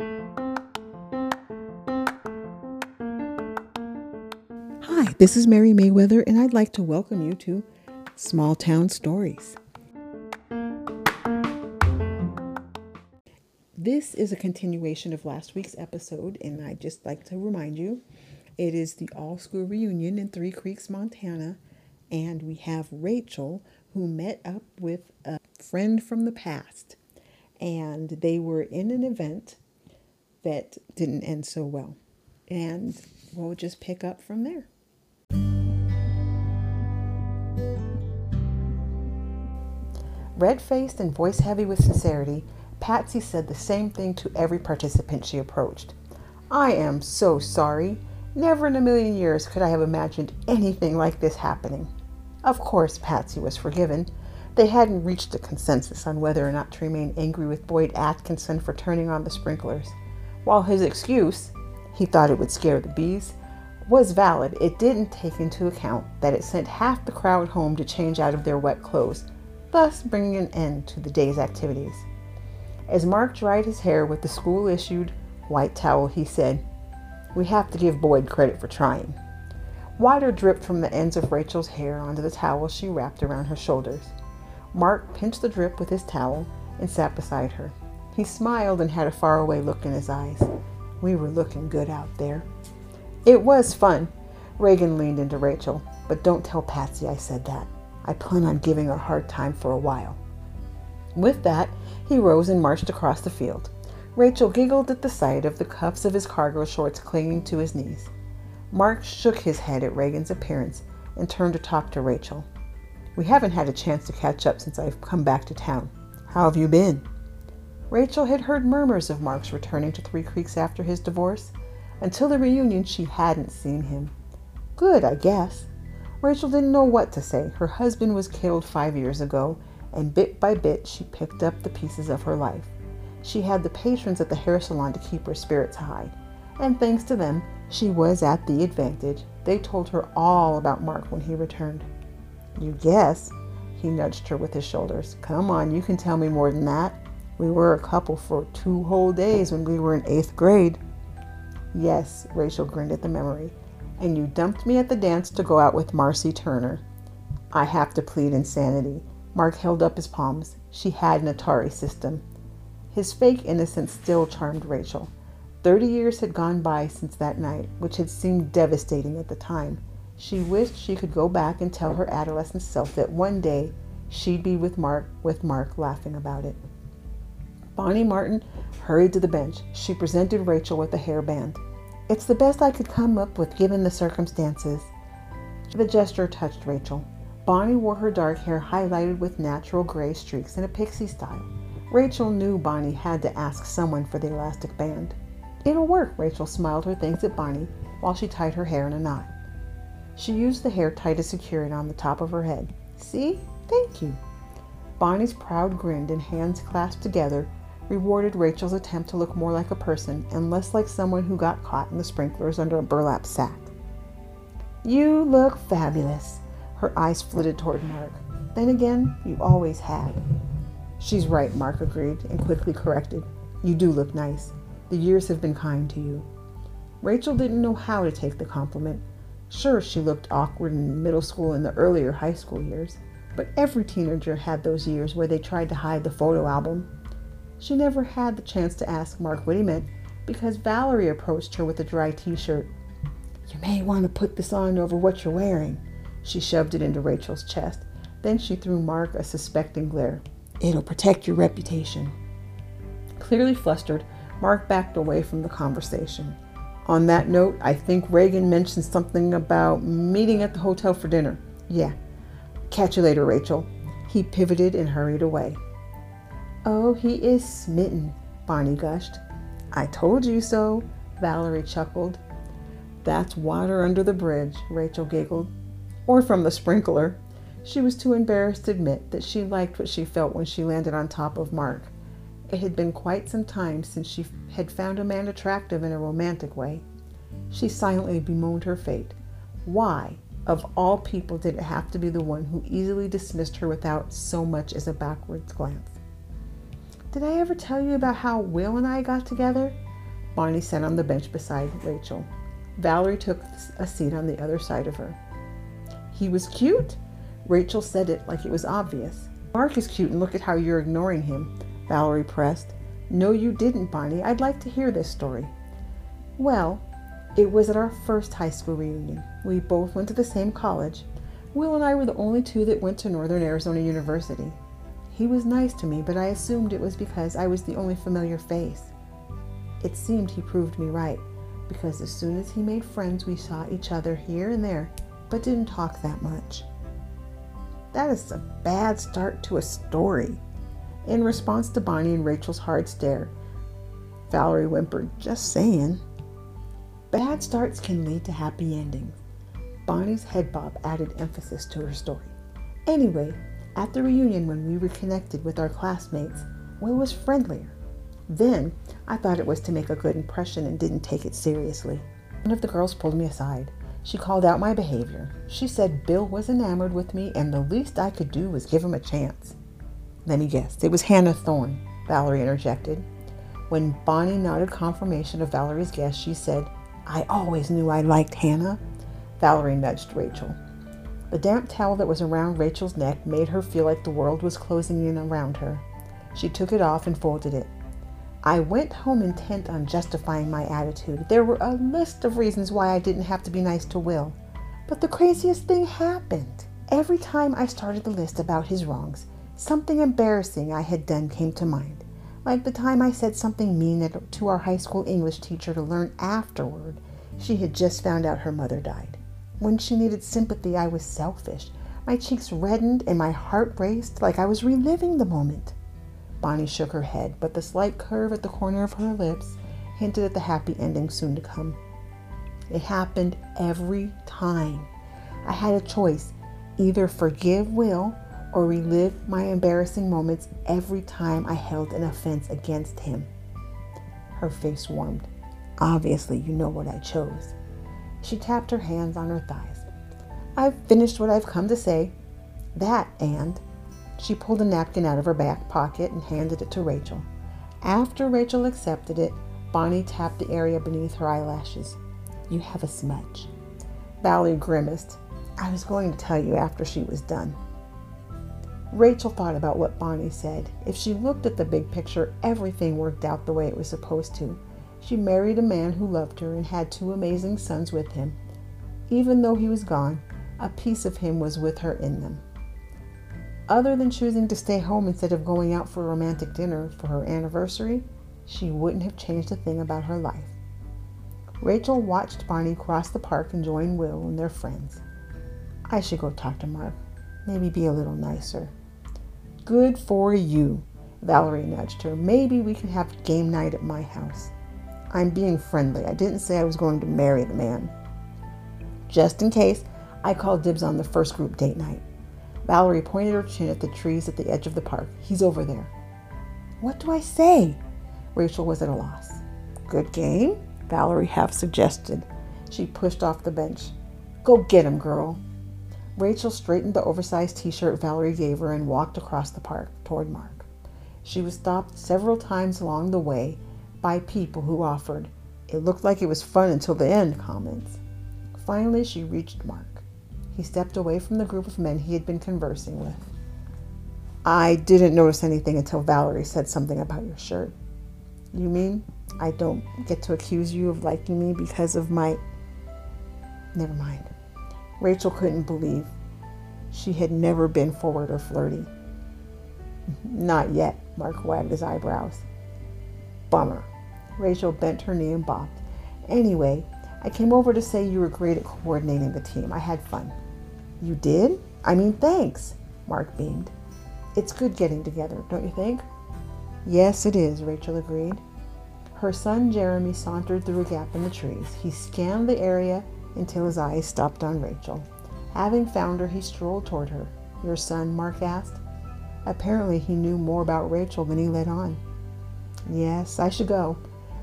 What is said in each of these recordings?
Hi, this is Mary Mayweather, and I'd like to welcome you to Small Town Stories. This is a continuation of last week's episode, and I'd just like to remind you it is the all school reunion in Three Creeks, Montana, and we have Rachel who met up with a friend from the past, and they were in an event that didn't end so well. And we'll just pick up from there. Red faced and voice heavy with sincerity, Patsy said the same thing to every participant she approached. I am so sorry. Never in a million years could I have imagined anything like this happening. Of course, Patsy was forgiven. They hadn't reached a consensus on whether or not to remain angry with Boyd Atkinson for turning on the sprinklers. While his excuse, he thought it would scare the bees, was valid, it didn't take into account that it sent half the crowd home to change out of their wet clothes thus bringing an end to the day's activities. As Mark dried his hair with the school issued white towel, he said, We have to give Boyd credit for trying. Water dripped from the ends of Rachel's hair onto the towel she wrapped around her shoulders. Mark pinched the drip with his towel and sat beside her. He smiled and had a faraway look in his eyes. We were looking good out there. It was fun. Reagan leaned into Rachel, but don't tell Patsy I said that. I plan on giving her a hard time for a while. With that, he rose and marched across the field. Rachel giggled at the sight of the cuffs of his cargo shorts clinging to his knees. Mark shook his head at Reagan's appearance and turned to talk to Rachel. We haven't had a chance to catch up since I've come back to town. How have you been? Rachel had heard murmurs of Mark's returning to Three Creeks after his divorce. Until the reunion, she hadn't seen him. Good, I guess. Rachel didn't know what to say. Her husband was killed five years ago, and bit by bit she picked up the pieces of her life. She had the patrons at the hair salon to keep her spirits high, and thanks to them, she was at the advantage. They told her all about Mark when he returned. You guess? He nudged her with his shoulders. Come on, you can tell me more than that. We were a couple for two whole days when we were in eighth grade. Yes, Rachel grinned at the memory and you dumped me at the dance to go out with Marcy Turner. I have to plead insanity. Mark held up his palms. She had an Atari system. His fake innocence still charmed Rachel. Thirty years had gone by since that night, which had seemed devastating at the time. She wished she could go back and tell her adolescent self that one day she'd be with Mark, with Mark laughing about it. Bonnie Martin hurried to the bench. She presented Rachel with a hairband. It's the best I could come up with given the circumstances. The gesture touched Rachel. Bonnie wore her dark hair highlighted with natural gray streaks in a pixie style. Rachel knew Bonnie had to ask someone for the elastic band. It'll work, Rachel smiled her thanks at Bonnie while she tied her hair in a knot. She used the hair tie to secure it on the top of her head. See? Thank you. Bonnie's proud grin and hands clasped together rewarded Rachel's attempt to look more like a person and less like someone who got caught in the sprinklers under a burlap sack. You look fabulous. Her eyes flitted toward Mark. Then again, you always had. She's right, Mark agreed and quickly corrected. You do look nice. The years have been kind to you. Rachel didn't know how to take the compliment. Sure, she looked awkward in middle school and the earlier high school years, but every teenager had those years where they tried to hide the photo album she never had the chance to ask Mark what he meant because Valerie approached her with a dry t shirt. You may want to put this on over what you're wearing. She shoved it into Rachel's chest. Then she threw Mark a suspecting glare. It'll protect your reputation. Clearly flustered, Mark backed away from the conversation. On that note, I think Reagan mentioned something about meeting at the hotel for dinner. Yeah. Catch you later, Rachel. He pivoted and hurried away. Oh, he is smitten, Bonnie gushed. I told you so, Valerie chuckled. That's water under the bridge, Rachel giggled. Or from the sprinkler. She was too embarrassed to admit that she liked what she felt when she landed on top of Mark. It had been quite some time since she had found a man attractive in a romantic way. She silently bemoaned her fate. Why, of all people, did it have to be the one who easily dismissed her without so much as a backward glance? Did I ever tell you about how Will and I got together? Bonnie sat on the bench beside Rachel. Valerie took a seat on the other side of her. He was cute? Rachel said it like it was obvious. Mark is cute, and look at how you're ignoring him, Valerie pressed. No, you didn't, Bonnie. I'd like to hear this story. Well, it was at our first high school reunion. We both went to the same college. Will and I were the only two that went to Northern Arizona University. He was nice to me, but I assumed it was because I was the only familiar face. It seemed he proved me right, because as soon as he made friends, we saw each other here and there, but didn't talk that much. That is a bad start to a story. In response to Bonnie and Rachel's hard stare, Valerie whimpered, Just saying. Bad starts can lead to happy endings. Bonnie's head bob added emphasis to her story. Anyway, at the reunion when we reconnected with our classmates, Will was friendlier. Then I thought it was to make a good impression and didn't take it seriously. One of the girls pulled me aside. She called out my behavior. She said Bill was enamored with me and the least I could do was give him a chance. Let me guess, it was Hannah Thorne, Valerie interjected. When Bonnie nodded confirmation of Valerie's guess, she said, I always knew I liked Hannah. Valerie nudged Rachel. The damp towel that was around Rachel's neck made her feel like the world was closing in around her. She took it off and folded it. I went home intent on justifying my attitude. There were a list of reasons why I didn't have to be nice to Will. But the craziest thing happened. Every time I started the list about his wrongs, something embarrassing I had done came to mind. Like the time I said something mean to our high school English teacher to learn afterward she had just found out her mother died. When she needed sympathy, I was selfish. My cheeks reddened and my heart raced like I was reliving the moment. Bonnie shook her head, but the slight curve at the corner of her lips hinted at the happy ending soon to come. It happened every time. I had a choice either forgive Will or relive my embarrassing moments every time I held an offense against him. Her face warmed. Obviously, you know what I chose. She tapped her hands on her thighs. I've finished what I've come to say. That and she pulled a napkin out of her back pocket and handed it to Rachel. After Rachel accepted it, Bonnie tapped the area beneath her eyelashes. You have a smudge. Valerie grimaced. I was going to tell you after she was done. Rachel thought about what Bonnie said. If she looked at the big picture, everything worked out the way it was supposed to. She married a man who loved her and had two amazing sons with him. Even though he was gone, a piece of him was with her in them. Other than choosing to stay home instead of going out for a romantic dinner for her anniversary, she wouldn't have changed a thing about her life. Rachel watched Bonnie cross the park and join Will and their friends. I should go talk to Mark. Maybe be a little nicer. Good for you, Valerie nudged her. Maybe we can have game night at my house. I'm being friendly. I didn't say I was going to marry the man. Just in case, I called dibs on the first group date night. Valerie pointed her chin at the trees at the edge of the park. He's over there. What do I say? Rachel was at a loss. Good game? Valerie half suggested. She pushed off the bench. Go get him, girl. Rachel straightened the oversized t shirt Valerie gave her and walked across the park toward Mark. She was stopped several times along the way by people who offered, It looked like it was fun until the end comments. Finally, she reached Mark. He stepped away from the group of men he had been conversing with. I didn't notice anything until Valerie said something about your shirt. You mean I don't get to accuse you of liking me because of my. Never mind. Rachel couldn't believe she had never been forward or flirty. Not yet, Mark wagged his eyebrows. Bummer. Rachel bent her knee and bobbed. Anyway, I came over to say you were great at coordinating the team. I had fun. You did? I mean, thanks, Mark beamed. It's good getting together, don't you think? Yes, it is, Rachel agreed. Her son Jeremy sauntered through a gap in the trees. He scanned the area until his eyes stopped on Rachel. Having found her, he strolled toward her. Your son? Mark asked. Apparently, he knew more about Rachel than he let on. Yes, I should go.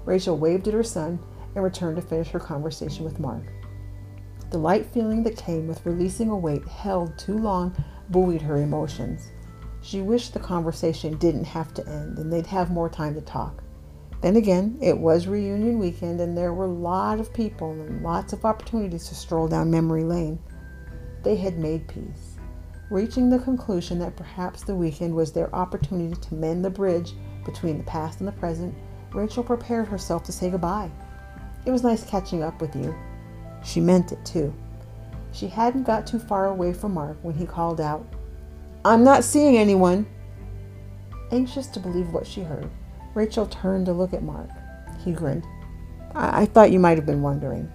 Rachel waved at her son and returned to finish her conversation with Mark. The light feeling that came with releasing a weight held too long buoyed her emotions. She wished the conversation didn't have to end and they'd have more time to talk. Then again, it was reunion weekend and there were a lot of people and lots of opportunities to stroll down memory lane. They had made peace, reaching the conclusion that perhaps the weekend was their opportunity to mend the bridge between the past and the present. Rachel prepared herself to say goodbye. It was nice catching up with you. She meant it too. She hadn't got too far away from Mark when he called out, I'm not seeing anyone. Anxious to believe what she heard, Rachel turned to look at Mark. He grinned. I, I thought you might have been wondering.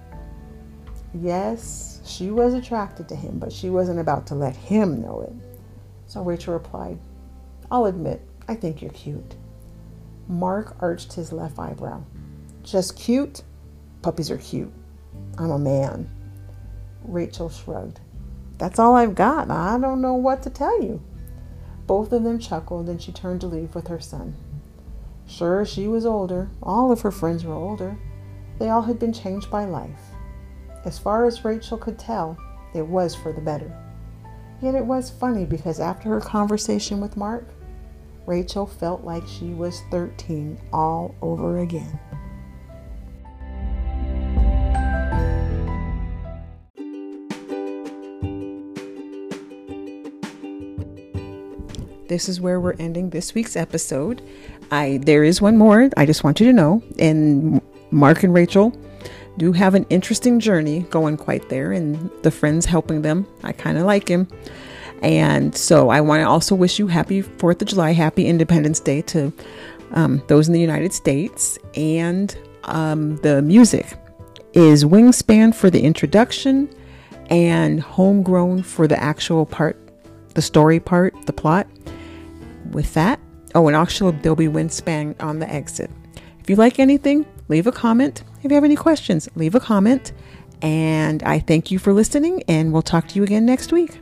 Yes, she was attracted to him, but she wasn't about to let him know it. So Rachel replied, I'll admit, I think you're cute. Mark arched his left eyebrow. Just cute? Puppies are cute. I'm a man. Rachel shrugged. That's all I've got. I don't know what to tell you. Both of them chuckled, and she turned to leave with her son. Sure, she was older. All of her friends were older. They all had been changed by life. As far as Rachel could tell, it was for the better. Yet it was funny because after her conversation with Mark, Rachel felt like she was 13 all over again. this is where we're ending this week's episode. I there is one more. I just want you to know, and Mark and Rachel do have an interesting journey going quite there, and the friends helping them. I kind of like him. And so I want to also wish you happy 4th of July, happy Independence Day to um, those in the United States. And um, the music is Wingspan for the introduction and Homegrown for the actual part, the story part, the plot with that, oh, and actually, there'll be Wingspan on the exit. If you like anything, leave a comment. If you have any questions, leave a comment. And I thank you for listening, and we'll talk to you again next week.